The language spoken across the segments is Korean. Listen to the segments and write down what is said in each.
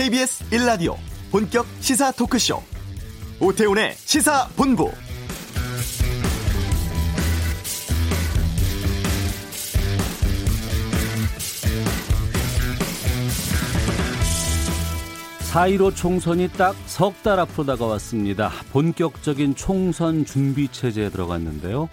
KBS 1라디오 본격 시사 토크쇼 오태훈의 시사본부 사1로 총선이 딱 석 달 앞으로 다가왔습니다. 본격적인 총선 준비 체제에 들어갔는데요.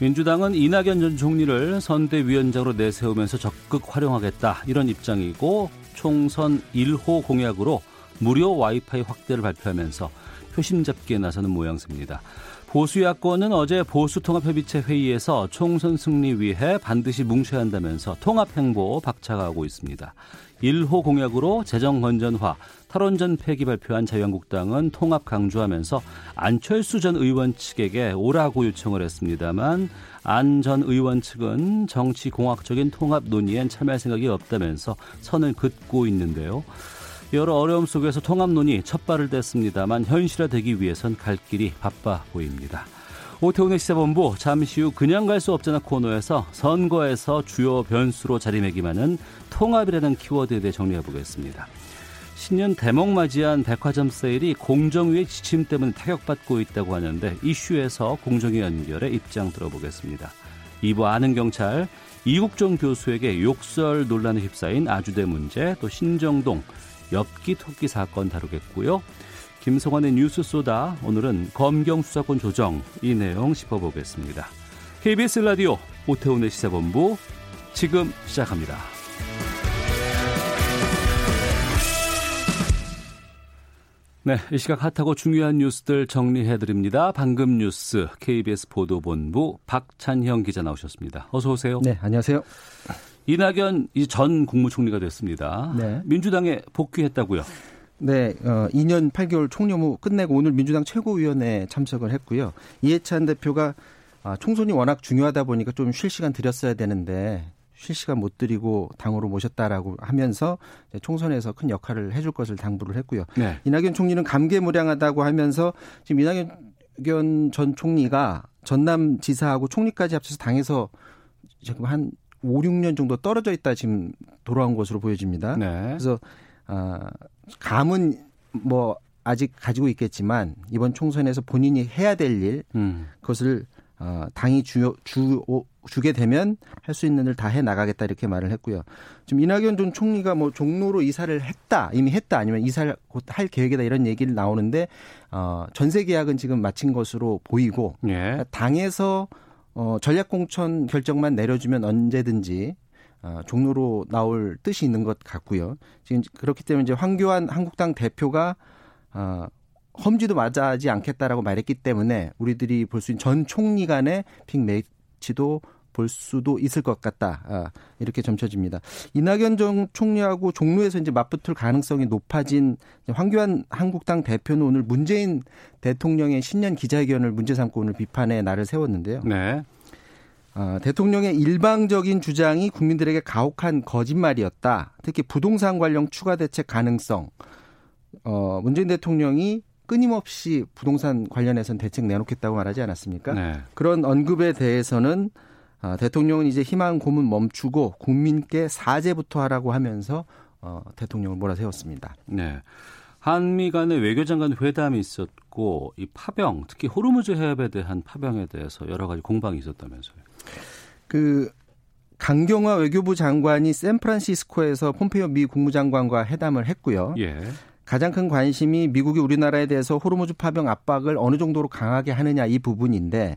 민주당은 이낙연 전 총리를 선대위원장으로 내세우면서 적극 활용하겠다 이런 입장이고 총선 1호 공약으로 무료 와이파이 확대를 발표하면서 표심 잡기에 나서는 모양새입니다. 보수 야권은 어제 보수통합협의체 회의에서 총선 승리 위해 반드시 뭉쳐야 한다면서 통합 행보 박차가하고 있습니다. 1호 공약으로 재정 건전화, 탈원전 폐기 발표한 자유한국당은 통합 강조하면서 안철수 전 의원 측에게 오라고 요청을 했습니다만 안 전 의원 측은 정치 공학적인 통합 논의엔 참여할 생각이 없다면서 선을 긋고 있는데요. 여러 어려움 속에서 통합 논의 첫 발을 뗐습니다만 현실화되기 위해선 갈 길이 바빠 보입니다. 오태훈의 시사본부 잠시 후 그냥 갈 수 없잖아 코너에서 선거에서 주요 변수로 자리매김하는 통합이라는 키워드에 대해 정리해 보겠습니다. 신년 대목 맞이한 백화점 세일이 공정위의 지침 때문에 타격받고 있다고 하는데 이슈에서 공정위 연결에 입장 들어보겠습니다. 2부 아는 경찰 이국종 교수에게 욕설 논란에 휩싸인 아주대 문제 또 신정동 엽기 토끼 사건 다루겠고요. 김성환의 뉴스 쏘다 오늘은 검경 수사권 조정 이 내용 짚어보겠습니다. KBS 라디오 오태훈의 시사본부 지금 시작합니다. 네, 이 시각 핫하고 중요한 뉴스들 정리해드립니다. 방금 뉴스 KBS 보도본부 박찬형 기자 나오셨습니다. 어서 오세요. 네, 안녕하세요. 이낙연 전 국무총리가 됐습니다. 네. 민주당에 복귀했다고요. 네, 어, 2년 8개월 총료무 끝내고 오늘 민주당 최고위원회에 참석을 했고요. 이해찬 대표가 아, 총선이 워낙 중요하다 보니까 좀 쉴 시간 드렸어야 되는데 쉴 시간 못 드리고 당으로 모셨다라고 하면서 총선에서 큰 역할을 해줄 것을 당부를 했고요. 네. 이낙연 총리는 감개무량하다고 하면서 지금 이낙연 전 총리가 전남 지사하고 총리까지 합쳐서 당에서 지금 한 5, 6년 정도 떨어져 있다 지금 돌아온 것으로 보여집니다. 네. 그래서 아 감은 뭐 아직 가지고 있겠지만 이번 총선에서 본인이 해야 될 일, 음. 그것을 어, 당이 주, 주, 주게 되면 할 수 있는 일 다 해 나가겠다 이렇게 말을 했고요. 지금 이낙연 전 총리가 뭐 종로로 이사를 했다, 이미 했다, 아니면 이사를 곧 할 계획이다 이런 얘기를 나오는데 어, 전세 계약은 지금 마친 것으로 보이고 예. 당에서 어, 전략공천 결정만 내려주면 언제든지 어, 종로로 나올 뜻이 있는 것 같고요. 지금 그렇기 때문에 이제 황교안 한국당 대표가 어, 험지도 맞아지 않겠다라고 말했기 때문에 우리들이 볼 수 있는 전 총리 간의 픽 매치도 볼 수도 있을 것 같다. 아, 이렇게 점쳐집니다. 이낙연 전 총리하고 종로에서 이제 맞붙을 가능성이 높아진 황교안 한국당 대표는 오늘 문재인 대통령의 신년 기자회견을 문제 삼고 오늘 비판의 날을 세웠는데요. 네. 어, 대통령의 일방적인 주장이 국민들에게 가혹한 거짓말이었다. 특히 부동산 관련 추가 대책 가능성. 어, 문재인 대통령이 끊임없이 부동산 관련해서는 대책 내놓겠다고 말하지 않았습니까? 네. 그런 언급에 대해서는 어, 대통령은 이제 희망 고문 멈추고 국민께 사죄부터 하라고 하면서 어, 대통령을 몰아세웠습니다. 네. 한미 간의 외교장관 회담이 있었고 이 파병, 특히 호르무즈 해협에 대한 파병에 대해서 여러 가지 공방이 있었다면서요. 그 강경화 외교부 장관이 샌프란시스코에서 폼페이오 미 국무장관과 회담을 했고요. 예. 가장 큰 관심이 미국이 우리나라에 대해서 호르무즈 파병 압박을 어느 정도로 강하게 하느냐 이 부분인데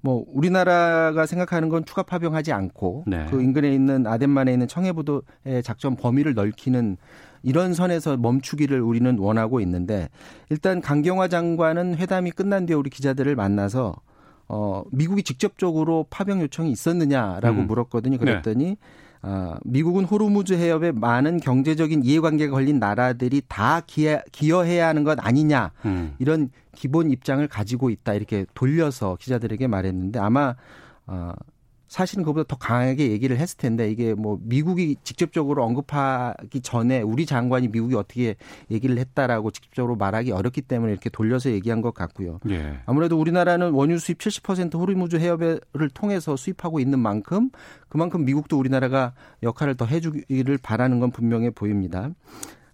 뭐 우리나라가 생각하는 건 추가 파병하지 않고 네. 그 인근에 있는 아덴만에 있는 청해부도의 작전 범위를 넓히는 이런 선에서 멈추기를 우리는 원하고 있는데 일단 강경화 장관은 회담이 끝난 뒤에 우리 기자들을 만나서 어, 미국이 직접적으로 파병 요청이 있었느냐라고 음. 물었거든요. 그랬더니 네. 어, 미국은 호르무즈 해협에 많은 경제적인 이해관계가 걸린 나라들이 다 기여, 기여 해야 하는 것 아니냐 음. 이런 기본 입장을 가지고 있다 이렇게 돌려서 기자들에게 말했는데 아마 어, 사실은 그보다 더 강하게 얘기를 했을 텐데 이게 뭐 미국이 직접적으로 언급하기 전에 우리 장관이 미국이 어떻게 얘기를 했다라고 직접적으로 말하기 어렵기 때문에 이렇게 돌려서 얘기한 것 같고요. 예. 아무래도 우리나라는 원유 수입 70% 호르무즈 해협을 통해서 수입하고 있는 만큼 그만큼 미국도 우리나라가 역할을 더 해주기를 바라는 건 분명해 보입니다.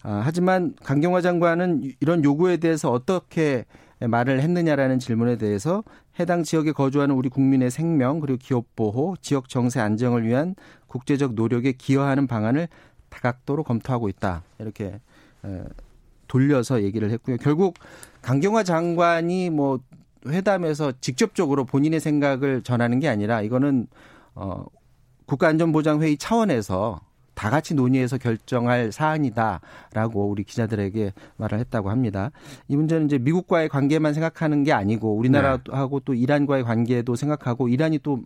아, 하지만 강경화 장관은 이런 요구에 대해서 어떻게 말을 했느냐라는 질문에 대해서 해당 지역에 거주하는 우리 국민의 생명 그리고 기업 보호, 지역 정세 안정을 위한 국제적 노력에 기여하는 방안을 다각도로 검토하고 있다. 이렇게 돌려서 얘기를 했고요. 결국 강경화 장관이 뭐 회담에서 직접적으로 본인의 생각을 전하는 게 아니라 이거는 어 국가안전보장회의 차원에서 다 같이 논의해서 결정할 사안이다라고 우리 기자들에게 말을 했다고 합니다. 이 문제는 이제 미국과의 관계만 생각하는 게 아니고 우리나라하고 네. 또 이란과의 관계도 생각하고 이란이 또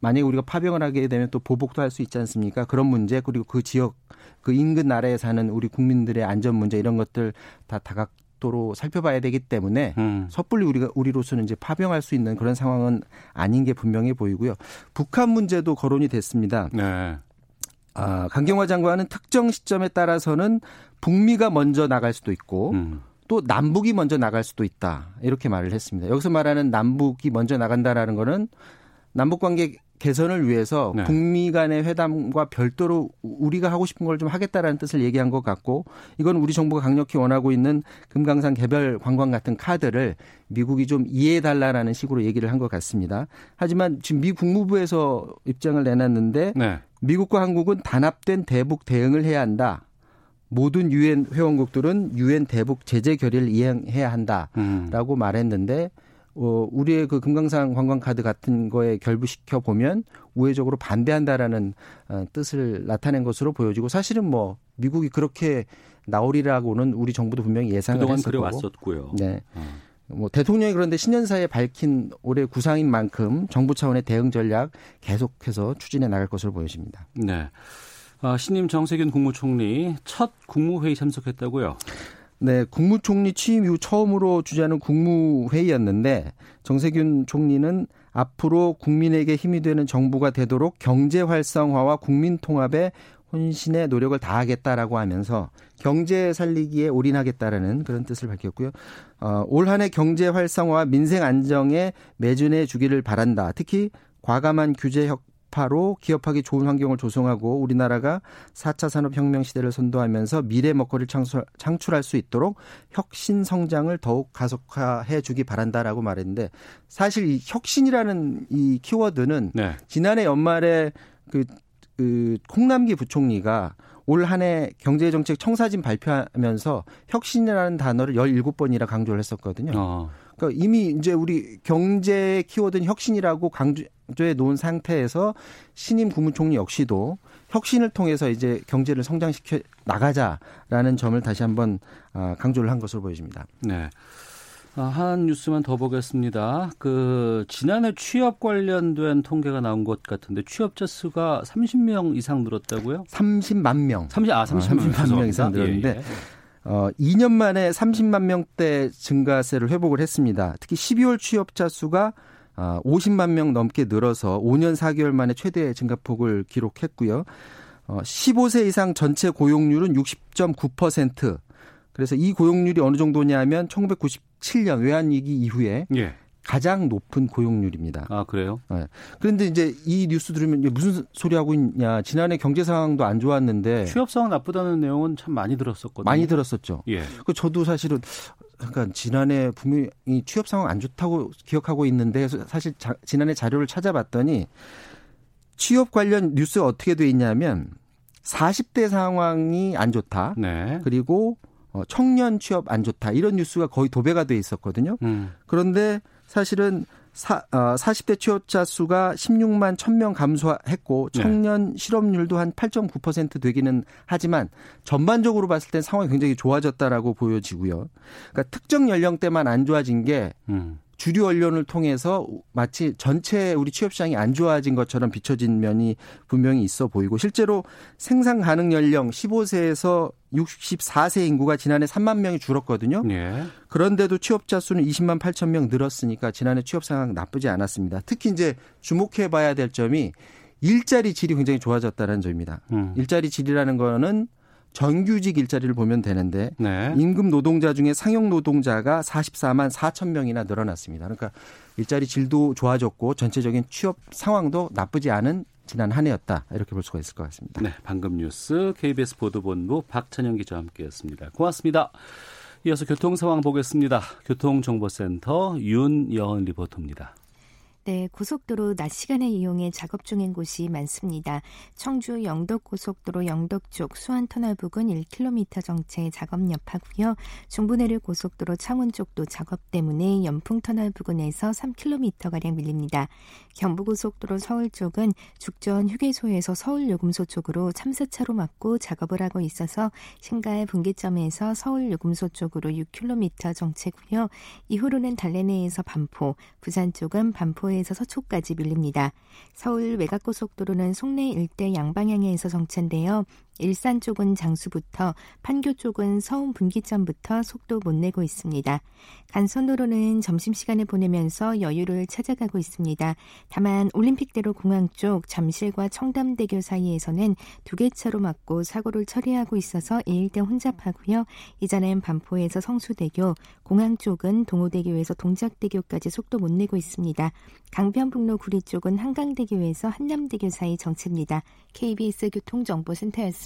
만약에 우리가 파병을 하게 되면 또 보복도 할 수 있지 않습니까? 그런 문제 그리고 그 지역 그 인근 나라에 사는 우리 국민들의 안전 문제 이런 것들 다 다각 도로 살펴봐야 되기 때문에 음. 섣불리 우리가 우리로서는 이제 파병할 수 있는 그런 상황은 아닌 게 분명해 보이고요. 북한 문제도 거론이 됐습니다. 네. 아, 강경화 장관은 특정 시점에 따라서는 북미가 먼저 나갈 수도 있고 음. 또 남북이 먼저 나갈 수도 있다. 이렇게 말을 했습니다. 여기서 말하는 남북이 먼저 나간다라는 거는 남북 관계 개선을 위해서 네. 북미 간의 회담과 별도로 우리가 하고 싶은 걸 좀 하겠다라는 뜻을 얘기한 것 같고 이건 우리 정부가 강력히 원하고 있는 금강산 개별 관광 같은 카드를 미국이 좀 이해해 달라라는 식으로 얘기를 한 것 같습니다. 하지만 지금 미 국무부에서 입장을 내놨는데 네. 미국과 한국은 단합된 대북 대응을 해야 한다. 모든 유엔 회원국들은 유엔 대북 제재 결의를 이행해야 한다라고 음. 말했는데 어, 우리의 그 금강산 관광 카드 같은 거에 결부시켜 보면 우회적으로 반대한다라는 어, 뜻을 나타낸 것으로 보여지고 사실은 뭐 미국이 그렇게 나오리라고는 우리 정부도 분명히 예상을 그동안 했었고 그래 왔었고요. 네. 어. 뭐 대통령이 그런데 신년사에 밝힌 올해 구상인 만큼 정부 차원의 대응 전략 계속해서 추진해 나갈 것으로 보여집니다. 네. 아, 신임 정세균 국무총리 첫 국무회의 참석했다고요? 네, 국무총리 취임 이후 처음으로 주재하는 국무회의였는데 정세균 총리는 앞으로 국민에게 힘이 되는 정부가 되도록 경제 활성화와 국민 통합에 혼신의 노력을 다하겠다라고 하면서 경제 살리기에 올인하겠다라는 그런 뜻을 밝혔고요. 어, 올 한해 경제 활성화와 민생 안정에 매진해 주기를 바란다. 특히 과감한 규제 여파로 기업하기 좋은 환경을 조성하고 우리나라가 4차 산업혁명 시대를 선도하면서 미래 먹거리를 창출, 할 수 있도록 혁신 성장을 더욱 가속화해 주기 바란다라고 말했는데 사실 이 혁신이라는 이 키워드는 네. 지난해 연말에 그, 그 콩남기 부총리가 올 한해 경제정책 청사진 발표하면서 혁신이라는 단어를 17번이나 강조를 했었거든요. 어. 그러니까 이미 이제 우리 경제 키워드는 혁신이라고 강조해 놓은 상태에서 신임 국무총리 역시도 혁신을 통해서 이제 경제를 성장시켜 나가자라는 점을 다시 한번 아, 강조를 한 것으로 보여집니다. 네. 아, 한 뉴스만 더 보겠습니다. 그 지난해 취업 관련된 통계가 나온 것 같은데 취업자 수가 30명 이상 늘었다고요? 30만 명. 30, 아, 30만, 30만 명 이상 늘었는데 예, 예. 어, 2년 만에 30만 명대 증가세를 회복을 했습니다. 특히 12월 취업자 수가 어, 50만 명 넘게 늘어서 5년 4개월 만에 최대 증가폭을 기록했고요. 어, 15세 이상 전체 고용률은 60.9%. 그래서 이 고용률이 어느 정도냐면 1997년 외환위기 이후에 예. 가장 높은 고용률입니다. 아 그래요? 네. 그런데 이제 이 뉴스 들으면 무슨 소리 하고 있냐? 지난해 경제 상황도 안 좋았는데 취업 상황 나쁘다는 내용은 참 많이 들었었거든요. 많이 들었었죠. 예. 그 저도 사실은 그러니까 지난해 분명히 취업 상황 안 좋다고 기억하고 있는데 사실 자, 지난해 자료를 찾아봤더니 취업 관련 뉴스가 어떻게 돼 있냐면 40대 상황이 안 좋다. 네. 그리고 어, 청년 취업 안 좋다. 이런 뉴스가 거의 도배가 돼 있었거든요. 음. 그런데 사실은 사, 어, 40대 취업자 수가 16만 1000명 감소했고 네. 청년 네. 실업률도 한 8.9% 되기는 하지만 전반적으로 봤을 땐 상황이 굉장히 좋아졌다라고 보여지고요. 그러니까 특정 연령대만 안 좋아진 게 음. 주류 언론을 통해서 마치 전체 우리 취업 시장이 안 좋아진 것처럼 비춰진 면이 분명히 있어 보이고 실제로 생산 가능 연령 15세에서 64세 인구가 지난해 3만 명이 줄었거든요. 예. 그런데도 취업자 수는 20만 8천 명 늘었으니까 지난해 취업 상황 나쁘지 않았습니다. 특히 이제 주목해 봐야 될 점이 일자리 질이 굉장히 좋아졌다는 점입니다. 음. 일자리 질이라는 거는 정규직 일자리를 보면 되는데 네. 임금 노동자 중에 상용 노동자가 44만 4천 명이나 늘어났습니다. 그러니까 일자리 질도 좋아졌고 전체적인 취업 상황도 나쁘지 않은 지난 한 해였다 이렇게 볼 수가 있을 것 같습니다. 네, 방금 뉴스 KBS 보도본부 박찬영 기자와 함께했습니다. 고맙습니다. 이어서 교통 상황 보겠습니다. 교통정보센터 윤여은 리포터입니다. 네, 고속도로 낮 시간에 이용해 작업 중인 곳이 많습니다. 청주 영덕고속도로 영덕 쪽 수안터널 부근 1km 정체 작업 여파고요. 중부내륙 고속도로 창원 쪽도 작업 때문에 연풍터널 부근에서 3km가량 밀립니다. 경부고속도로 서울 쪽은 죽전 휴게소에서 서울 요금소 쪽으로 참사차로 막고 작업을 하고 있어서 신가의 분기점에서 서울 요금소 쪽으로 6km 정체고요. 이후로는 달래내에서 반포, 부산 쪽은 반포에 서울에서 서초까지 밀립니다. 서울 외곽고속도로는 송내 일대 양방향에서 정체인데요. 일산 쪽은 장수부터 판교 쪽은 서운 분기점부터 속도 못 내고 있습니다. 간선도로는 점심시간을 보내면서 여유를 찾아가고 있습니다. 다만 올림픽대로 공항 쪽 잠실과 청담대교 사이에서는 두 개 차로 막고 사고를 처리하고 있어서 이 일대 혼잡하고요. 이전엔 반포에서 성수대교, 공항 쪽은 동호대교에서 동작대교까지 속도 못 내고 있습니다. 강변북로 구리 쪽은 한강대교에서 한남대교 사이 정체입니다. KBS 교통정보센터였습니다.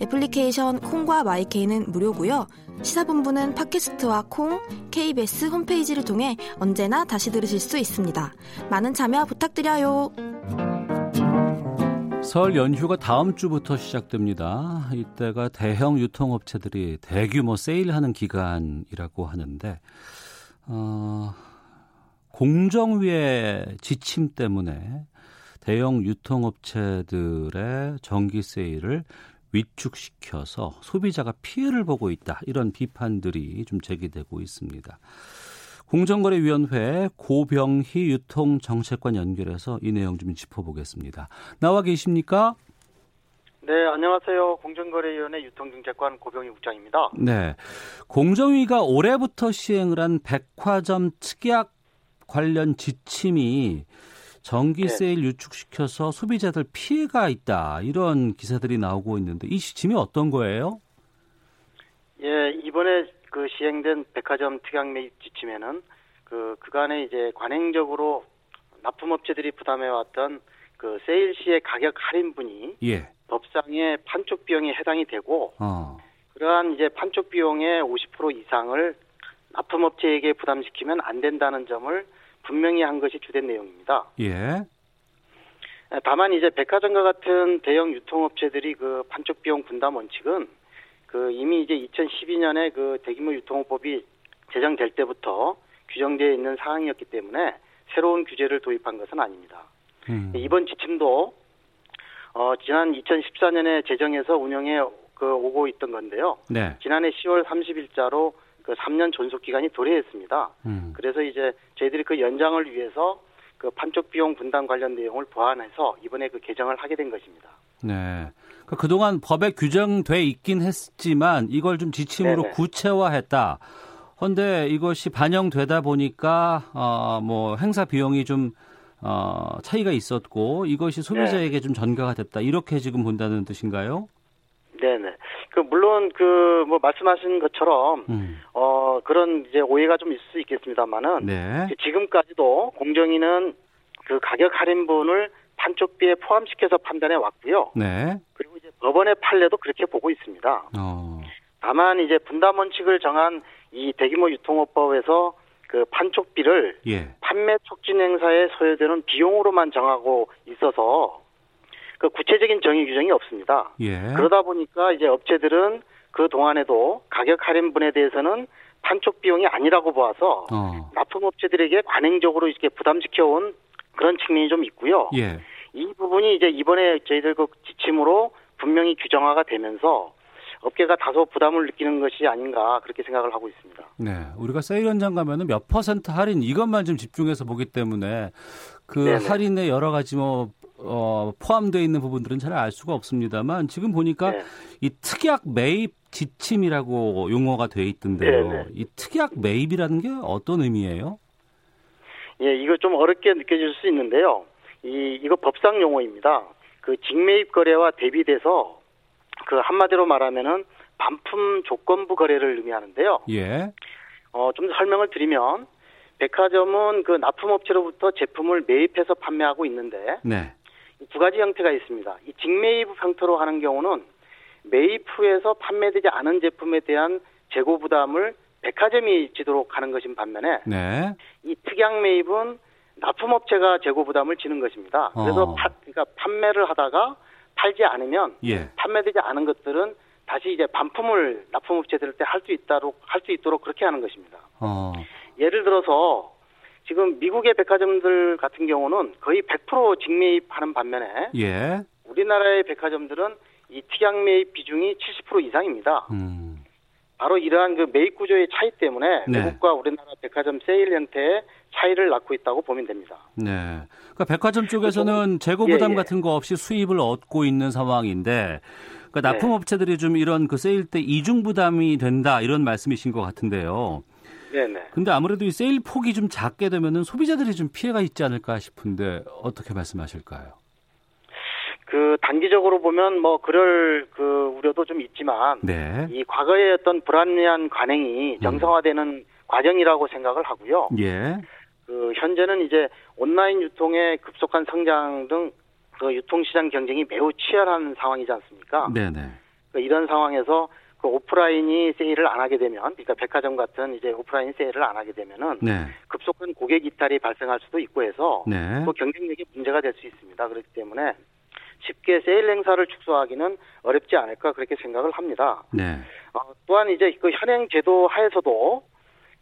애플리케이션 콩과 마이케이는 무료고요. 시사본부는 팟캐스트와 콩, KBS 홈페이지를 통해 언제나 다시 들으실 수 있습니다. 많은 참여 부탁드려요. 설 연휴가 다음 주부터 시작됩니다. 이때가 대형 유통업체들이 대규모 세일하는 기간이라고 하는데 어, 공정위의 지침 때문에 대형 유통업체들의 정기 세일을 위축시켜서 소비자가 피해를 보고 있다. 이런 비판들이 좀 제기되고 있습니다. 공정거래위원회 고병희 유통정책관 연결해서 이 내용 좀 짚어보겠습니다. 나와 계십니까? 네, 안녕하세요. 공정거래위원회 유통정책관 고병희 국장입니다. 네. 공정위가 올해부터 시행을 한 백화점 특약 관련 지침이 정기 네. 세일 유축시켜서 소비자들 피해가 있다 이런 기사들이 나오고 있는데 이 지침이 어떤 거예요? 예 이번에 그 시행된 백화점 특약 매입 지침에는 그 그간에 이제 관행적으로 납품업체들이 부담해왔던 그 세일 시의 가격 할인분이 예. 법상의 판촉 비용에 해당이 되고 어. 그러한 이제 판촉 비용의 50% 이상을 납품업체에게 부담시키면 안 된다는 점을 분명히 한 것이 주된 내용입니다. 예. 다만 이제 백화점과 같은 대형 유통업체들이 그 판촉 비용 분담 원칙은 그 이미 이제 2012년에 그 대규모 유통업법이 제정될 때부터 규정되어 있는 사항이었기 때문에 새로운 규제를 도입한 것은 아닙니다. 음. 이번 지침도 어 지난 2014년에 제정해서 운영해 그 오고 있던 건데요. 네. 지난해 10월 30일자로 그 3년 존속 기간이 도래했습니다. 음. 그래서 이제 저희들이 그 연장을 위해서 그 판촉 비용 분담 관련 내용을 보완해서 이번에 그 개정을 하게 된 것입니다. 네. 그 그동안 법에 규정돼 있긴 했지만 이걸 좀 지침으로 네네. 구체화했다. 그런데 이것이 반영되다 보니까 어 뭐 행사 비용이 좀 어, 차이가 있었고 이것이 소비자에게 네. 좀 전가가 됐다. 이렇게 지금 본다는 뜻인가요? 네네. 그 물론 그 뭐 말씀하신 것처럼 음. 어 그런 이제 오해가 좀 있을 수 있겠습니다만은 네. 지금까지도 공정위는 그 가격 할인분을 판촉비에 포함시켜서 판단해 왔고요. 네. 그리고 이제 법원의 판례도 그렇게 보고 있습니다. 어. 다만 이제 분담 원칙을 정한 이 대규모 유통업법에서 그 판촉비를 예. 판매 촉진 행사에 소요되는 비용으로만 정하고 있어서 그 구체적인 정의 규정이 없습니다. 예. 그러다 보니까 이제 업체들은 그 동안에도 가격 할인분에 대해서는 판촉 비용이 아니라고 보아서 어. 납품업체들에게 관행적으로 이렇게 부담시켜온 그런 측면이 좀 있고요. 예. 이 부분이 이제 이번에 저희들 그 지침으로 분명히 규정화가 되면서 업계가 다소 부담을 느끼는 것이 아닌가 그렇게 생각을 하고 있습니다. 네, 우리가 세일 현장 가면은 몇 퍼센트 할인 이것만 좀 집중해서 보기 때문에 그 네네. 할인의 여러 가지 뭐 어, 포함되어 있는 부분들은 잘 알 수가 없습니다만 지금 보니까 네. 이 특약 매입 지침이라고 용어가 돼 있던데요. 네, 네. 이 특약 매입이라는 게 어떤 의미예요? 예, 이거 좀 어렵게 느껴질 수 있는데요. 이 이거 법상 용어입니다. 그 직매입 거래와 대비돼서 그 한마디로 말하면은 반품 조건부 거래를 의미하는데요. 예. 어, 좀 설명을 드리면 백화점은 그 납품업체로부터 제품을 매입해서 판매하고 있는데 네. 두 가지 형태가 있습니다. 이 직매입 형태로 하는 경우는 매입 후에서 판매되지 않은 제품에 대한 재고 부담을 백화점이 지도록 하는 것인 반면에 네. 이 특약 매입은 납품업체가 재고 부담을 지는 것입니다. 그래서 어. 파, 그러니까 판매를 하다가 팔지 않으면 예. 판매되지 않은 것들은 다시 이제 반품을 납품업체들한테 할 수 있도록 할 수 있도록 그렇게 하는 것입니다. 어. 예를 들어서 지금 미국의 백화점들 같은 경우는 거의 100% 직매입하는 반면에 예. 우리나라의 백화점들은 이 특약 매입 비중이 70% 이상입니다. 음. 바로 이러한 그 매입 구조의 차이 때문에 네. 외국과 우리나라 백화점 세일 형태의 차이를 낳고 있다고 보면 됩니다. 네. 그러니까 백화점 쪽에서는 재고 부담 예, 예. 같은 거 없이 수입을 얻고 있는 상황인데 그러니까 네. 납품업체들이 좀 이런 그 세일 때 이중 부담이 된다 이런 말씀이신 것 같은데요. 네네. 근데 아무래도 이 세일 폭이 좀 작게 되면은 소비자들이 좀 피해가 있지 않을까 싶은데 어떻게 말씀하실까요? 그 단기적으로 보면 뭐 그럴 그 우려도 좀 있지만 네. 이 과거의 어떤 불합리한 관행이 음. 정상화되는 음. 과정이라고 생각을 하고요. 예. 그 현재는 이제 온라인 유통의 급속한 성장 등 그 유통시장 경쟁이 매우 치열한 상황이지 않습니까? 네네. 그 이런 상황에서 그 오프라인이 세일을 안 하게 되면, 그러니까 백화점 같은 이제 오프라인 세일을 안 하게 되면은 네. 급속한 고객 이탈이 발생할 수도 있고 해서 네. 또 경쟁력이 문제가 될 수 있습니다. 그렇기 때문에 쉽게 세일 행사를 축소하기는 어렵지 않을까 그렇게 생각을 합니다. 네. 어, 또한 이제 그 현행 제도 하에서도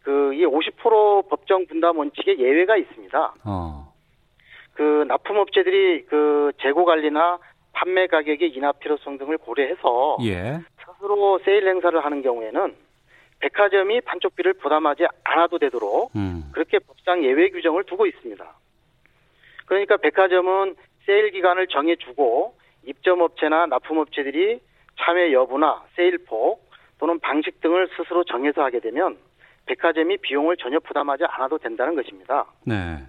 그 이 50% 법정 분담 원칙에 예외가 있습니다. 어. 그 납품업체들이 그 재고 관리나 판매 가격의 인하 필요성 등을 고려해서 예. 스스로 세일 행사를 하는 경우에는 백화점이 판촉비를 부담하지 않아도 되도록 음. 그렇게 법상 예외 규정을 두고 있습니다. 그러니까 백화점은 세일 기간을 정해주고 입점업체나 납품업체들이 참여 여부나 세일폭 또는 방식 등을 스스로 정해서 하게 되면 백화점이 비용을 전혀 부담하지 않아도 된다는 것입니다. 네.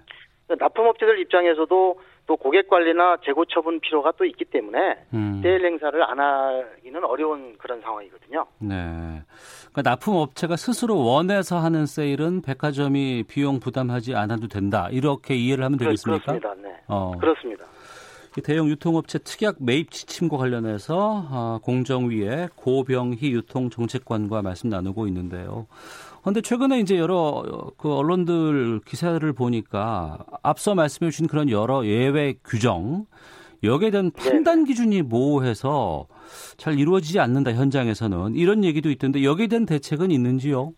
납품업체들 입장에서도 또 고객 관리나 재고 처분 필요가 또 있기 때문에 음. 세일 행사를 안 하기는 어려운 그런 상황이거든요. 네. 그러니까 납품 업체가 스스로 원해서 하는 세일은 백화점이 비용 부담하지 않아도 된다. 이렇게 이해를 하면 되겠습니까? 그렇습니다. 네. 어. 그렇습니다. 대형 유통업체 특약 매입 지침과 관련해서 어, 공정위의 고병희 유통정책관과 말씀 나누고 있는데요. 그런데 최근에 이제 여러 그 언론들 기사를 보니까 앞서 말씀해 주신 그런 여러 예외 규정 여기에 대한 네. 판단 기준이 모호해서 잘 이루어지지 않는다 현장에서는 이런 얘기도 있던데 여기에 대한 대책은 있는지요?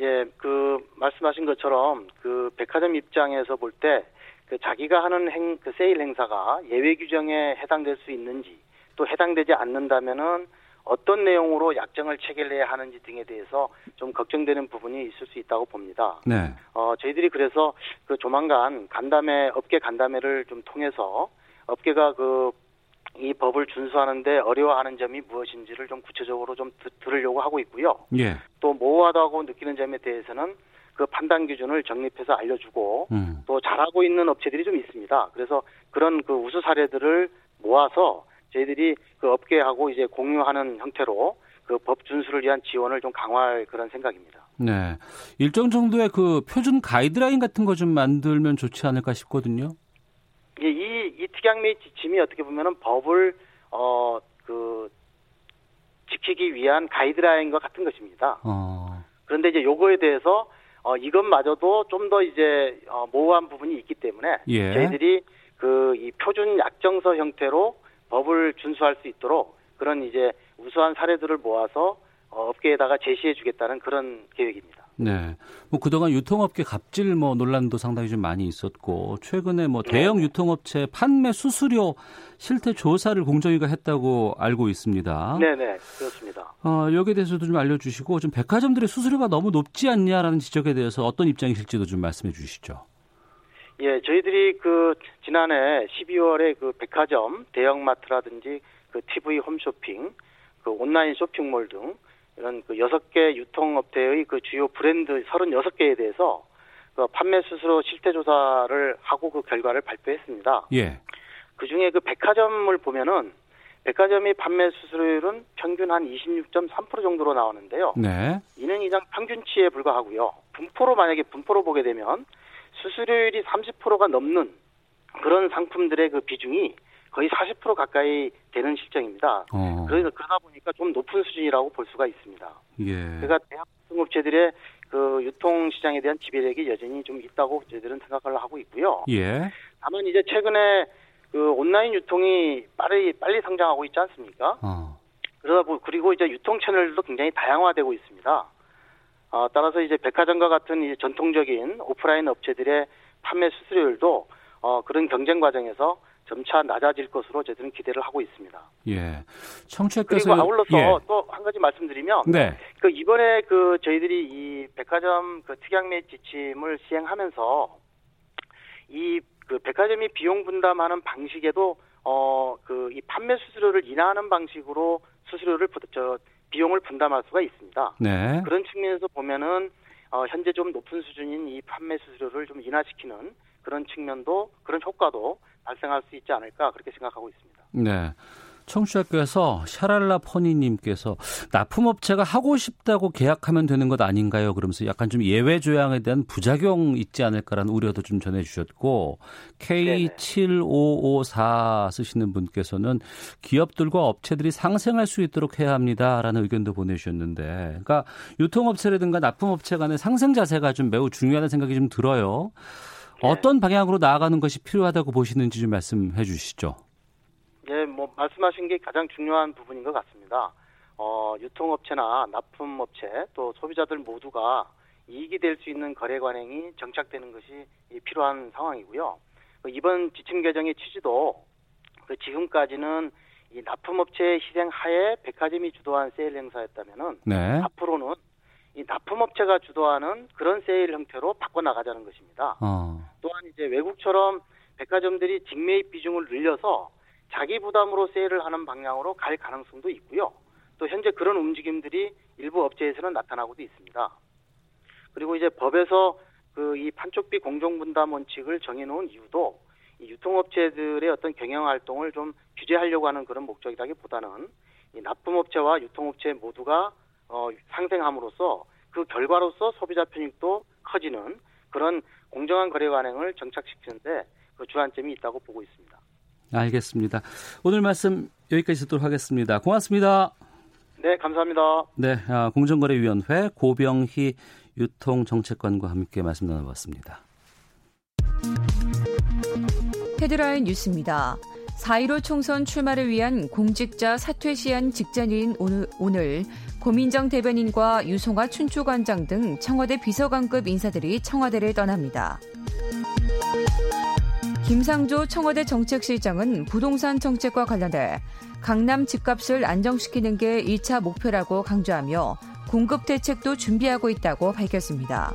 예, 그 말씀하신 것처럼 그 백화점 입장에서 볼 때 그 자기가 하는 행, 그 세일 행사가 예외 규정에 해당될 수 있는지 또 해당되지 않는다면은 어떤 내용으로 약정을 체결해야 하는지 등에 대해서 좀 걱정되는 부분이 있을 수 있다고 봅니다. 네. 어, 저희들이 그래서 그 조만간 간담회, 업계 간담회를 좀 통해서 업계가 그 이 법을 준수하는데 어려워하는 점이 무엇인지를 좀 구체적으로 좀 드, 들으려고 하고 있고요. 예. 또 모호하다고 느끼는 점에 대해서는 그 판단 기준을 정립해서 알려주고 음. 또 잘하고 있는 업체들이 좀 있습니다. 그래서 그런 그 우수 사례들을 모아서 저희들이 그 업계하고 이제 공유하는 형태로 그 법 준수를 위한 지원을 좀 강화할 그런 생각입니다. 네. 일정 정도의 그 표준 가이드라인 같은 거 좀 만들면 좋지 않을까 싶거든요. 이, 이, 이 특약 및 지침이 어떻게 보면은 법을, 어, 그, 지키기 위한 가이드라인과 같은 것입니다. 어. 그런데 이제 요거에 대해서, 어, 이것마저도 좀 더 이제, 어, 모호한 부분이 있기 때문에. 예. 저희들이 그, 이 표준 약정서 형태로 법을 준수할 수 있도록 그런 이제 우수한 사례들을 모아서 어, 업계에다가 제시해 주겠다는 그런 계획입니다. 네. 뭐 그동안 유통업계 갑질 뭐 논란도 상당히 좀 많이 있었고 최근에 뭐 대형 네. 유통업체 판매 수수료 실태 조사를 공정위가 했다고 알고 있습니다. 네, 네. 그렇습니다. 어, 여기에 대해서도 좀 알려 주시고 좀 백화점들의 수수료가 너무 높지 않냐라는 지적에 대해서 어떤 입장이실지도 좀 말씀해 주시죠. 예, 저희들이 그 지난해 12월에 그 백화점, 대형마트라든지 그 TV 홈쇼핑, 그 온라인 쇼핑몰 등 이런 그 6개 유통업체의 그 주요 브랜드 36개에 대해서 그 판매 수수료 실태 조사를 하고 그 결과를 발표했습니다. 예. 그 중에 그 백화점을 보면은 백화점의 판매 수수료율은 평균 한 26.3% 정도로 나오는데요. 네. 이는 이상 평균치에 불과하고요. 분포로 만약에 분포로 보게 되면 수수료율이 30%가 넘는 그런 상품들의 그 비중이 거의 40% 가까이 되는 실정입니다. 어. 그래서 그러다 보니까 좀 높은 수준이라고 볼 수가 있습니다. 예. 그러니까 대학 업체들의 그 유통 시장에 대한 지배력이 여전히 좀 있다고 저희들은 생각을 하고 있고요. 예. 다만 이제 최근에 그 온라인 유통이 빨리 빨리 성장하고 있지 않습니까? 어. 그러다 보 그리고 이제 유통 채널도 굉장히 다양화되고 있습니다. 어, 따라서 이제 백화점과 같은 이제 전통적인 오프라인 업체들의 판매 수수료율도 어, 그런 경쟁 과정에서 점차 낮아질 것으로 저희들은 기대를 하고 있습니다. 예. 청취자께서 그리고 아울러서 예. 또한 가지 말씀드리면 네. 그 이번에 그 저희들이 이 백화점 그 특약매 지침을 시행하면서 이 그 백화점이 비용 분담하는 방식에도 어 그 이 판매 수수료를 인하하는 방식으로 수수료를 저 비용을 분담할 수가 있습니다. 네. 그런 측면에서 보면은 어, 현재 좀 높은 수준인 이 판매 수수료를 좀 인하시키는 그런 측면도 그런 효과도 발생할 수 있지 않을까 그렇게 생각하고 있습니다. 네. 청취자께서 샤랄라 퍼니님께서 납품업체가 하고 싶다고 계약하면 되는 것 아닌가요? 그러면서 약간 좀 예외 조항에 대한 부작용 있지 않을까라는 우려도 좀 전해주셨고 K7554 쓰시는 분께서는 기업들과 업체들이 상생할 수 있도록 해야 합니다라는 의견도 보내주셨는데, 그러니까 유통업체라든가 납품업체 간의 상생 자세가 좀 매우 중요하다는 생각이 좀 들어요. 네. 어떤 방향으로 나아가는 것이 필요하다고 보시는지 좀 말씀해 주시죠. 예, 뭐 말씀하신 게 가장 중요한 부분인 것 같습니다. 어, 유통업체나 납품업체 또 소비자들 모두가 이익이 될 수 있는 거래 관행이 정착되는 것이 필요한 상황이고요. 그 이번 지침 개정의 취지도 그 지금까지는 이 납품업체의 희생 하에 백화점이 주도한 세일 행사였다면은 네. 앞으로는 이 납품업체가 주도하는 그런 세일 형태로 바꿔 나가자는 것입니다. 어. 또한 이제 외국처럼 백화점들이 직매입 비중을 늘려서 자기 부담으로 세일을 하는 방향으로 갈 가능성도 있고요. 또 현재 그런 움직임들이 일부 업체에서는 나타나고도 있습니다. 그리고 이제 법에서 그 이 판촉비 공정 분담 원칙을 정해놓은 이유도 이 유통업체들의 어떤 경영 활동을 좀 규제하려고 하는 그런 목적이라기보다는 이 납품업체와 유통업체 모두가 어, 상생함으로써 그 결과로서 소비자 편익도 커지는 그런 공정한 거래 관행을 정착시키는데 그 주안점이 있다고 보고 있습니다. 알겠습니다. 오늘 말씀 여기까지 듣도록 하겠습니다. 고맙습니다. 네, 감사합니다. 네, 아, 공정거래위원회 고병희 유통정책관과 함께 말씀 나눠봤습니다. 헤드라인 뉴스입니다. 4.15 총선 출마를 위한 공직자 사퇴 시한 직전인 오늘, 오늘 고민정 대변인과 유송아 춘추관장 등 청와대 비서관급 인사들이 청와대를 떠납니다. 김상조 청와대 정책실장은 부동산 정책과 관련해 강남 집값을 안정시키는 게 1차 목표라고 강조하며 공급 대책도 준비하고 있다고 밝혔습니다.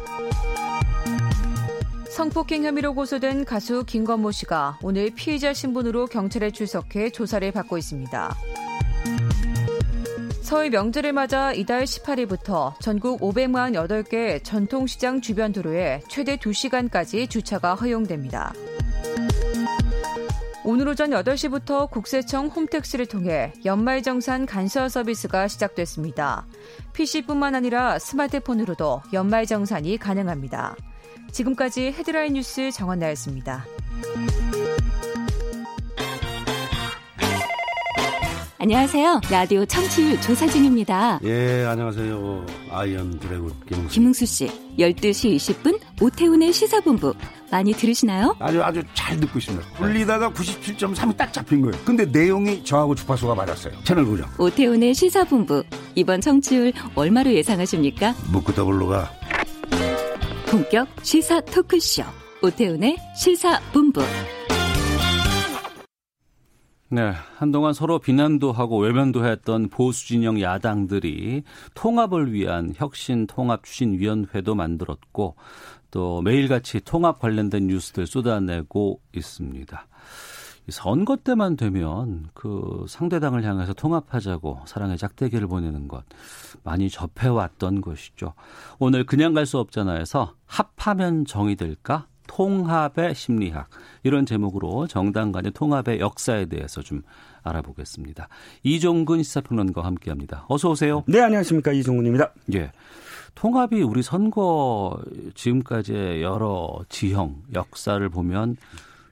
성폭행 혐의로 고소된 가수 김건모 씨가 오늘 피의자 신분으로 경찰에 출석해 조사를 받고 있습니다. 서울 명절을 맞아 이달 18일부터 전국 548개 전통시장 주변 도로에 최대 2시간까지 주차가 허용됩니다. 오늘 오전 8시부터 국세청 홈택스를 통해 연말정산 간소화 서비스가 시작됐습니다. PC뿐만 아니라 스마트폰으로도 연말정산이 가능합니다. 지금까지 헤드라인 뉴스 정원나였습니다. 안녕하세요. 라디오 청취율 조사 중입니다. 예, 안녕하세요. 아이언 드래곤 김웅수. 김웅수 씨, 12시 20분 오태훈의 시사본부 많이 들으시나요? 아주 아주 잘 듣고 있습니다. 돌리다가 97.3이 딱 잡힌 거예요. 근데 내용이 저하고 주파수가 맞았어요. 채널 고정. 오태훈의 시사본부 이번 청취율 얼마로 예상하십니까? 묻고 더블로 가. 본격 시사 토크쇼 오태훈의 시사본부 네, 한동안 서로 비난도 하고 외면도 했던 보수 진영 야당들이 통합을 위한 혁신 통합 추진위원회도 만들었고 또 매일같이 통합 관련된 뉴스들 쏟아내고 있습니다. 선거 때만 되면 그 상대당을 향해서 통합하자고 사랑의 짝대기를 보내는 것 많이 접해왔던 것이죠. 오늘 그냥 갈 수 없잖아에서 합하면 정이 될까? 통합의 심리학 이런 제목으로 정당 간의 통합의 역사에 대해서 좀 알아보겠습니다. 이종근 시사평론가와 함께합니다. 어서 오세요. 네, 안녕하십니까 이종근입니다. 예. 통합이 우리 선거 지금까지의 여러 지형 역사를 보면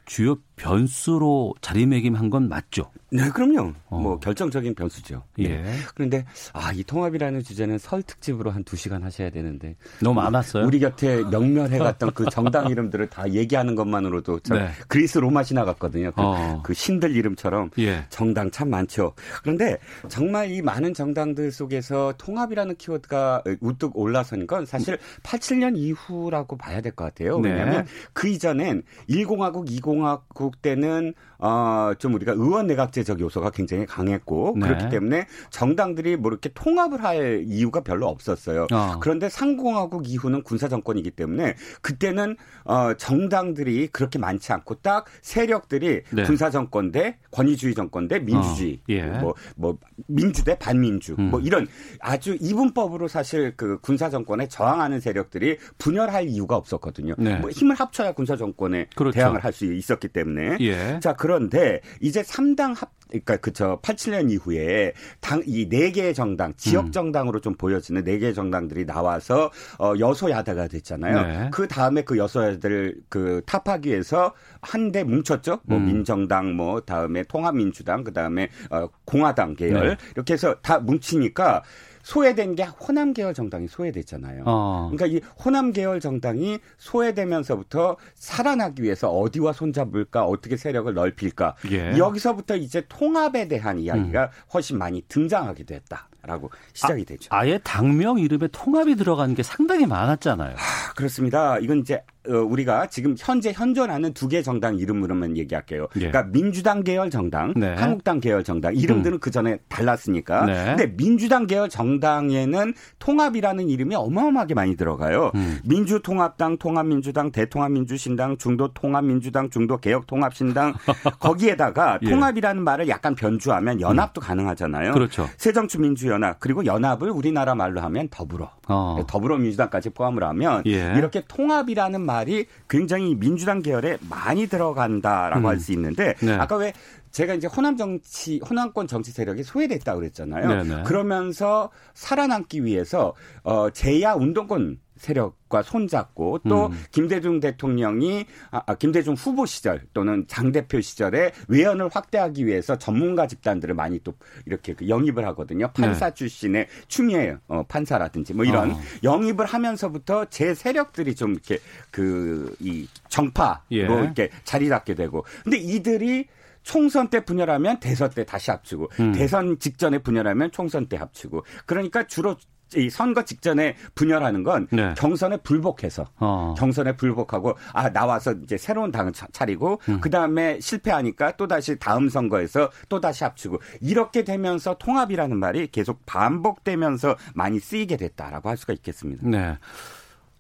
주요 변수로 자리매김한 건 맞죠? 네, 그럼요. 어. 뭐 결정적인 변수죠. 예. 네. 그런데 아, 이 통합이라는 주제는 설 특집으로 한 2시간 하셔야 되는데 너무 많았어요. 우리 곁에 명멸해 갔던 그 정당 이름들을 다 얘기하는 것만으로도 네. 그리스 로마 신화 같거든요. 그, 어. 그, 신들 이름처럼 예. 정당 참 많죠. 그런데 정말 이 많은 정당들 속에서 통합이라는 키워드가 우뚝 올라선 건 사실 87년 이후라고 봐야 될 것 같아요. 네. 왜냐하면 그 이전엔 1공화국, 2공화국 때는 어, 좀 우리가 의원 내각제적 요소가 굉장히 강했고 네. 그렇기 때문에 정당들이 뭐 이렇게 통합을 할 이유가 별로 없었어요. 어. 그런데 상공화국 이후는 군사 정권이기 때문에 그때는 어, 정당들이 그렇게 많지 않고 딱 세력들이 네. 군사 정권 대 권위주의 정권 대 민주주의 어. 예. 뭐, 뭐 민주 대 반민주 음. 뭐 이런 아주 이분법으로 사실 그 군사 정권에 저항하는 세력들이 분열할 이유가 없었거든요. 네. 뭐 힘을 합쳐야 군사 정권에 그렇죠. 대항을 할 수 있었기 때문에 예. 자 그 런데 이제 3당 합 그러니까 그저 87년 이후에 당 이 네 개의 정당 지역 음. 정당으로 좀 보여지는 네 개의 정당들이 나와서 어 여소야대가 됐잖아요. 네. 그 다음에 그 여소야대를 그 타파하기 위해서 한데 뭉쳤죠. 뭐 음. 민정당 뭐 다음에 통합민주당 그다음에 어 공화당 계열 네. 이렇게 해서 다 뭉치니까 소외된 게 호남 계열 정당이 소외됐잖아요. 어. 그러니까 이 호남 계열 정당이 소외되면서부터 살아나기 위해서 어디와 손잡을까, 어떻게 세력을 넓힐까. 예. 여기서부터 이제 통합에 대한 이야기가 음. 훨씬 많이 등장하게 됐다. 라고 시작이 아, 되죠. 아예 당명 이름에 통합이 들어간 게 상당히 많았잖아요. 아, 그렇습니다. 이건 이제 어, 우리가 지금 현재 현존하는 두 개 정당 이름으로만 얘기할게요. 예. 그러니까 민주당 계열 정당, 네. 한국당 계열 정당 이름들은 음. 그 전에 달랐으니까. 네. 근데 민주당 계열 정당에는 통합이라는 이름이 어마어마하게 많이 들어가요. 음. 민주통합당, 통합민주당, 대통합민주신당, 중도통합민주당, 중도개혁통합신당 거기에다가 예. 통합이라는 말을 약간 변주하면 연합도 음. 가능하잖아요. 그렇죠. 새정치민주연 합 그리고 연합을 우리나라 말로 하면 더불어. 어. 더불어민주당까지 포함을 하면 예. 이렇게 통합이라는 말 말이 굉장히 민주당 계열에 많이 들어간다라고 음. 할수 있는데 네. 아까 왜 제가 이제 호남 정치, 호남권 정치 세력이 소외됐다 그랬잖아요. 네네. 그러면서 살아남기 위해서 어 제야 운동권 세력과 손잡고 또 음. 김대중 대통령이 아, 아, 김대중 후보 시절 또는 장 대표 시절에 외연을 확대하기 위해서 전문가 집단들을 많이 또 이렇게 그 영입을 하거든요. 판사 네. 출신의 추미애 어, 판사라든지 뭐 이런 어. 영입을 하면서부터 제 세력들이 좀 이렇게 그 이 정파로 예. 이렇게 자리 잡게 되고 근데 이들이 총선 때 분열하면 대선 때 다시 합치고 음. 대선 직전에 분열하면 총선 때 합치고 그러니까 주로 이 선거 직전에 분열하는 건 네. 경선에 불복해서 어. 경선에 불복하고 아 나와서 이제 새로운 당을 차리고 음. 그 다음에 실패하니까 또 다시 다음 선거에서 또 다시 합치고 이렇게 되면서 통합이라는 말이 계속 반복되면서 많이 쓰이게 됐다라고 할 수가 있겠습니다. 네.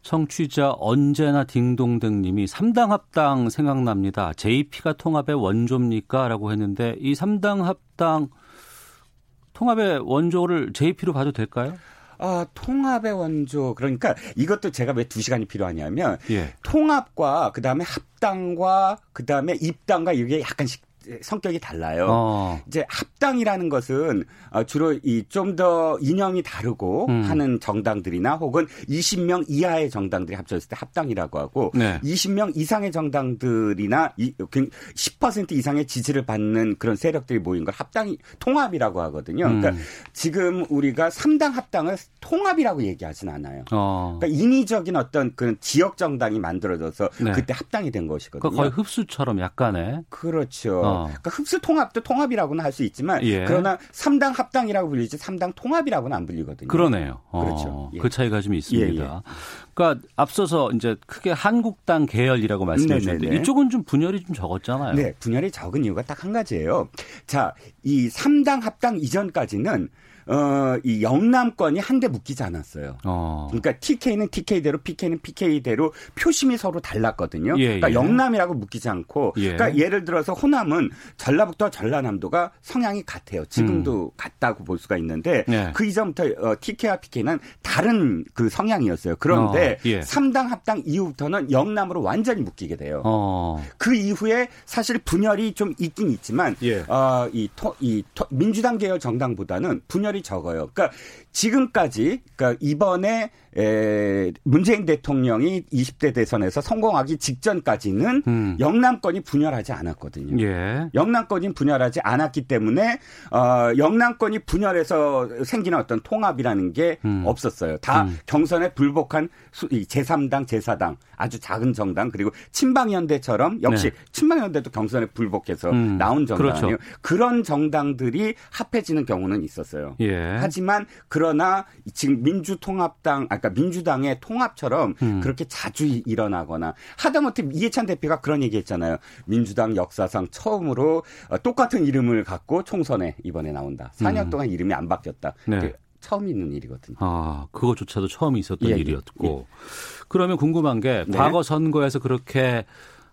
청취자 언제나 딩동댕님이 3당 합당 생각납니다. JP가 통합의 원조입니까? 라고 했는데 이 3당 합당 통합의 원조를 JP로 봐도 될까요? 아, 통합의 원조. 그러니까 이것도 제가 왜 두 시간이 필요하냐면 예. 통합과 그다음에 합당과 그다음에 입당과 이게 약간씩 성격이 달라요. 어. 이제 합당이라는 것은 어, 주로 이 좀더 이념이 다르고 음. 하는 정당들이나 혹은 20명 이하의 정당들이 합쳐졌을 때 합당이라고 하고 네. 20명 이상의 정당들이나 10% 이상의 지지를 받는 그런 세력들이 모인 걸 합당이 통합이라고 하거든요. 그러니까 음. 지금 우리가 3당 합당을 통합이라고 얘기하진 않아요. 어. 그러니까 인위적인 어떤 그런 지역 정당이 만들어져서 네. 그때 합당이 된 것이거든요. 그러니까 거의 흡수처럼 약간의 그렇죠. 어. 어. 그러니까 흡수 통합도 통합이라고는 할 수 있지만 예. 그러나 3당 합당이라고 불리지 3당 통합이라고는 안 불리거든요. 그러네요. 어. 그렇죠. 예. 그 차이가 좀 있습니다. 예, 예. 그러니까 앞서서 이제 크게 한국당 계열이라고 말씀해 주셨는데 이쪽은 좀 분열이 좀 적었잖아요. 네, 분열이 적은 이유가 딱 한 가지예요. 자, 이 3당 합당 이전까지는 어, 이 영남권이 한데 묶이지 않았어요. 어. 그러니까 TK는 TK대로 PK는 PK대로 표심이 서로 달랐거든요. 예, 그러니까 예. 영남이라고 묶이지 않고 예. 그러니까 예를 들어서 호남은 전라북도 전라남도가 성향이 같아요. 지금도 음. 같다고 볼 수가 있는데 예. 그 이전부터 어, TK와 PK는 다른 그 성향이었어요. 그런데 어, 예. 3당 합당 이후부터는 영남으로 완전히 묶이게 돼요. 어. 그 이후에 사실 분열이 좀 있긴 있지만 예. 어, 이, 토, 이 토, 민주당 계열 정당보다는 분열이 분열이 적어요. 그러니까 지금까지 그러니까 이번에 에, 문재인 대통령이 20대 대선에서 성공하기 직전까지는 음. 영남권이 분열하지 않았거든요. 예. 영남권이 분열하지 않았기 때문에 어, 영남권이 분열해서 생기는 어떤 통합이라는 게 음. 없었어요. 다 음. 경선에 불복한 제3당, 제4당 아주 작은 정당 그리고 친박연대처럼 역시 네. 친박연대도 경선에 불복해서 음. 나온 정당이에요. 그렇죠. 그런 정당들이 합해지는 경우는 있었어요. 예. 하지만 그러나 지금 민주통합당 아까 그러니까 민주당의 통합처럼 음. 그렇게 자주 일어나거나 하다못해 이해찬 대표가 그런 얘기했잖아요. 민주당 역사상 처음으로 어, 똑같은 이름을 갖고 총선에 이번에 나온다. 4년 음. 동안 이름이 안 바뀌었다. 네. 처음 있는 일이거든요. 아, 그거조차도 처음 있었던 예, 예, 일이었고. 예. 그러면 궁금한 게 네. 과거 선거에서 그렇게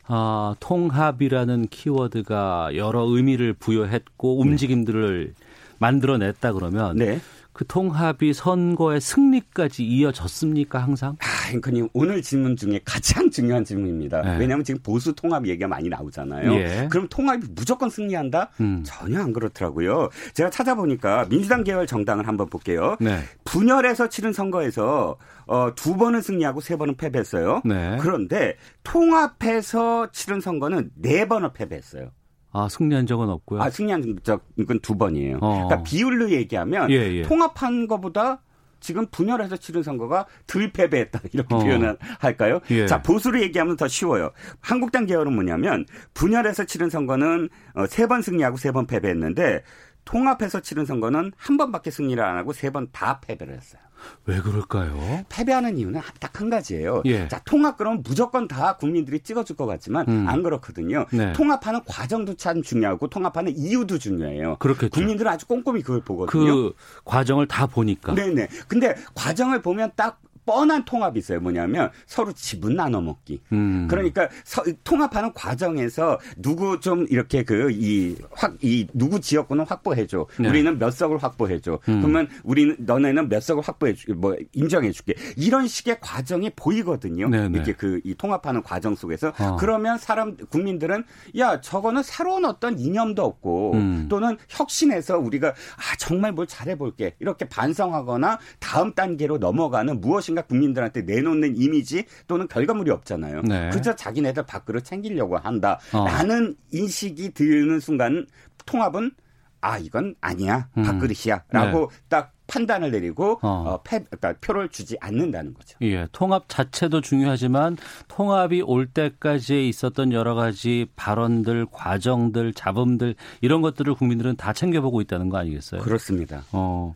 아, 통합이라는 키워드가 여러 의미를 부여했고 네. 움직임들을 네. 만들어냈다 그러면 네. 그 통합이 선거의 승리까지 이어졌습니까 항상? 아, 앵커님 오늘 질문 중에 가장 중요한 질문입니다. 네. 왜냐하면 지금 보수 통합 얘기가 많이 나오잖아요. 예. 그럼 통합이 무조건 승리한다? 음. 전혀 안 그렇더라고요. 제가 찾아보니까 민주당 계열 정당을 한번 볼게요. 네. 분열해서 치른 선거에서 어, 두 번은 승리하고 세 번은 패배했어요. 네. 그런데 통합해서 치른 선거는 네 번을 패배했어요. 아, 승리한 적은 없고요. 아, 승리한 적은 두 번이에요. 어. 그러니까 비율로 얘기하면 예, 예. 통합한 것보다 지금 분열해서 치른 선거가 덜 패배했다 이렇게 어. 표현을 할까요? 예. 자 보수로 얘기하면 더 쉬워요. 한국당 계열은 뭐냐면 분열해서 치른 선거는 어, 세번 승리하고 세 번 패배했는데 통합해서 치른 선거는 한 번밖에 승리를 안 하고 세 번 다 패배를 했어요. 왜 그럴까요? 패배하는 이유는 딱 한 가지예요. 예. 자, 통합 그러면 무조건 다 국민들이 찍어줄 것 같지만 음. 안 그렇거든요. 네. 통합하는 과정도 참 중요하고 통합하는 이유도 중요해요. 그렇겠죠. 국민들은 아주 꼼꼼히 그걸 보거든요. 그 과정을 다 보니까. 네네. 근데 과정을 보면 딱 뻔한 통합이 있어요. 뭐냐면 서로 지분 나눠 먹기. 음. 그러니까 서, 통합하는 과정에서 누구 좀 이렇게 그 이확이 누구 지역구는 확보해 줘. 네. 우리는 몇 석을 확보해 줘. 음. 그러면 우리는 너네는 몇 석을 확보해 주, 뭐 인정해 줄게. 이런 식의 과정이 보이거든요. 네네. 네. 이렇게 그 이 통합하는 과정 속에서 어. 그러면 사람 국민들은 야 저거는 새로운 어떤 이념도 없고 음. 또는 혁신해서 우리가 아 정말 뭘 잘해 볼게 이렇게 반성하거나 다음 단계로 넘어가는 무엇인 무엇인가 국민들한테 내놓는 이미지 또는 결과물이 없잖아요. 네. 그저 자기네들 밖으로 챙기려고 한다라는 어. 인식이 드는 순간 통합은 아 이건 아니야 음. 밥그릇이야라고 네. 딱 판단을 내리고 어. 어 패, 그러니까 표를 주지 않는다는 거죠. 예, 통합 자체도 중요하지만 통합이 올 때까지 있었던 여러 가지 발언들, 과정들, 잡음들 이런 것들을 국민들은 다 챙겨보고 있다는 거 아니겠어요? 그렇습니다. 어.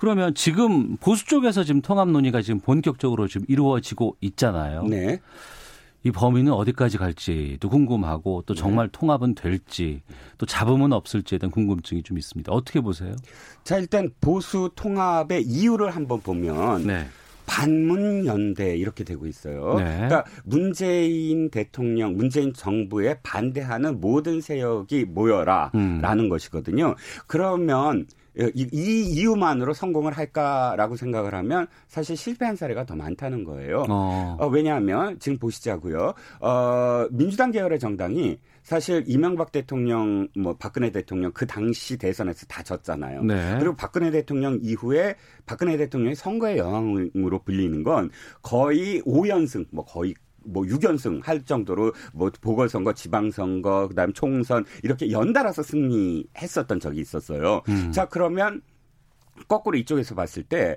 그러면 지금 보수 쪽에서 지금 통합 논의가 지금 본격적으로 지금 이루어지고 있잖아요. 네. 이 범위는 어디까지 갈지도 궁금하고 또 정말 네. 통합은 될지 또 잡음은 없을지에 대한 궁금증이 좀 있습니다. 어떻게 보세요? 자 일단 보수 통합의 이유를 한번 보면 네. 반문 연대 이렇게 되고 있어요. 네. 그러니까 문재인 대통령, 문재인 정부에 반대하는 모든 세력이 모여라라는 음. 것이거든요. 그러면 이, 이 이유만으로 성공을 할까라고 생각을 하면 사실 실패한 사례가 더 많다는 거예요. 어. 어, 왜냐하면 지금 보시자고요. 어, 민주당 계열의 정당이 사실 이명박 대통령, 뭐 박근혜 대통령 그 당시 대선에서 다 졌잖아요. 네. 그리고 박근혜 대통령 이후에 박근혜 대통령이 선거의 영향으로 불리는 건 거의 5연승, 뭐 거의 뭐 6연승 할 정도로 뭐 보궐선거, 지방선거, 그다음 총선 이렇게 연달아서 승리했었던 적이 있었어요. 음. 자, 그러면 거꾸로 이쪽에서 봤을 때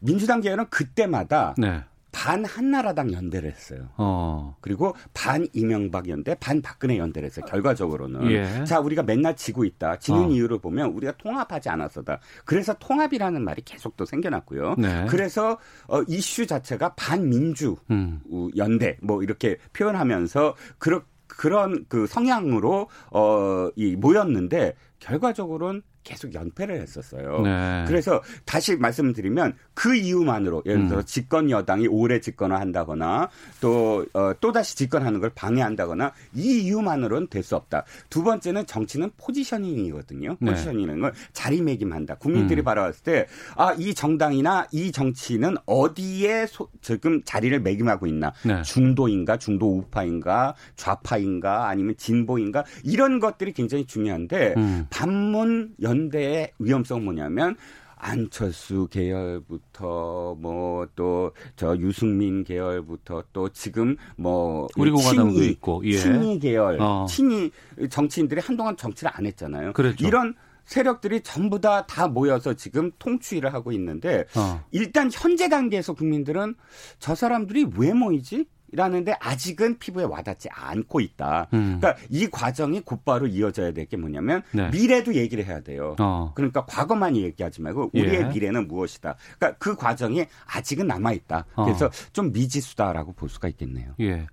민주당 계열은 그때마다 네. 반 한나라당 연대를 했어요. 어. 그리고 반 이명박 연대, 반 박근혜 연대를 했어요. 결과적으로는. 예. 자, 우리가 맨날 지고 있다. 지는 어. 이유를 보면 우리가 통합하지 않았어다. 그래서 통합이라는 말이 계속 또 생겨났고요. 네. 그래서 어, 이슈 자체가 반민주 음. 연대 뭐 이렇게 표현하면서 그렇 그런 그 성향으로 어 이 모였는데 결과적으로는 계속 연패를 했었어요. 네. 그래서 다시 말씀드리면 그 이유만으로 예를 들어 음. 집권 여당이 오래 집권을 한다거나 또 어, 또다시 집권하는 걸 방해한다거나 이 이유만으로는 될 수 없다. 두 번째는 정치는 포지셔닝이거든요. 네. 포지셔닝은 걸 자리매김한다. 국민들이 음. 바라봤을 때 아 이 정당이나 이 정치는 어디에 소, 지금 자리를 매김하고 있나 네. 중도인가 중도 우파인가 좌파인가 아니면 진보인가 이런 것들이 굉장히 중요한데 음. 반문 연 연대의 위험성 뭐냐면 안철수 계열부터 뭐 또 저 유승민 계열부터 또 지금 뭐 우리 공화당도 있고 예. 친이 계열 어. 친이 정치인들이 한동안 정치를 안 했잖아요. 그렇죠. 이런 세력들이 전부 다다 모여서 지금 통추위를 하고 있는데 어. 일단 현재 단계에서 국민들은 저 사람들이 왜 모이지? 라는데 아직은 피부에 와닿지 않고 있다. 음. 그러니까 이 과정이 곧바로 이어져야 될 게 뭐냐면 네. 미래도 얘기를 해야 돼요. 어. 그러니까 과거만 얘기하지 말고 우리의 예. 미래는 무엇이다. 그러니까 그 과정이 아직은 남아 있다. 어. 그래서 어. 좀 미지수다라고 볼 수가 있겠네요. 예.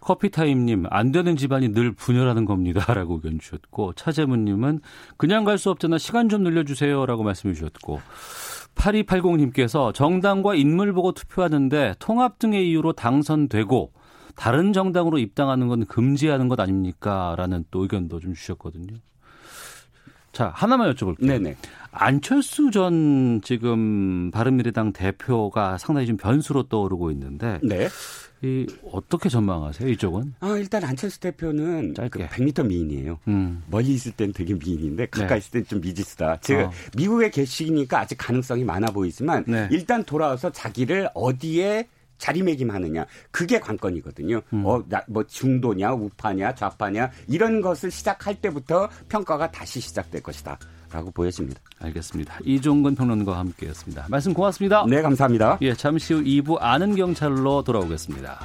커피타임님, 안 되는 집안이 늘 분열하는 겁니다. 라고 의견 주셨고, 차재문님은 그냥 갈 수 없잖아. 시간 좀 늘려주세요. 라고 말씀해 주셨고, 8280님께서 정당과 인물 보고 투표하는데 통합 등의 이유로 당선되고 다른 정당으로 입당하는 건 금지하는 것 아닙니까? 라는 또 의견도 좀 주셨거든요. 자, 하나만 여쭤볼게요. 네네. 안철수 전 지금 바른미래당 대표가 상당히 좀 변수로 떠오르고 있는데 네. 이 어떻게 전망하세요 이쪽은? 아 일단 안철수 대표는 그 100m 미인이에요. 음. 멀리 있을 땐 되게 미인인데 가까이 네. 있을 땐 좀 미지수다. 제가 어. 미국에 계시니까 아직 가능성이 많아 보이지만 네. 일단 돌아와서 자기를 어디에 자리매김하느냐 그게 관건이거든요. 음. 어, 나, 뭐 중도냐 우파냐 좌파냐 이런 것을 시작할 때부터 평가가 다시 시작될 것이다. 라고 보여집니다. 알겠습니다. 이종근 평론가와 함께했습니다. 말씀 고맙습니다. 네, 감사합니다. 예, 잠시 후 2부 아는 경찰로 돌아오겠습니다.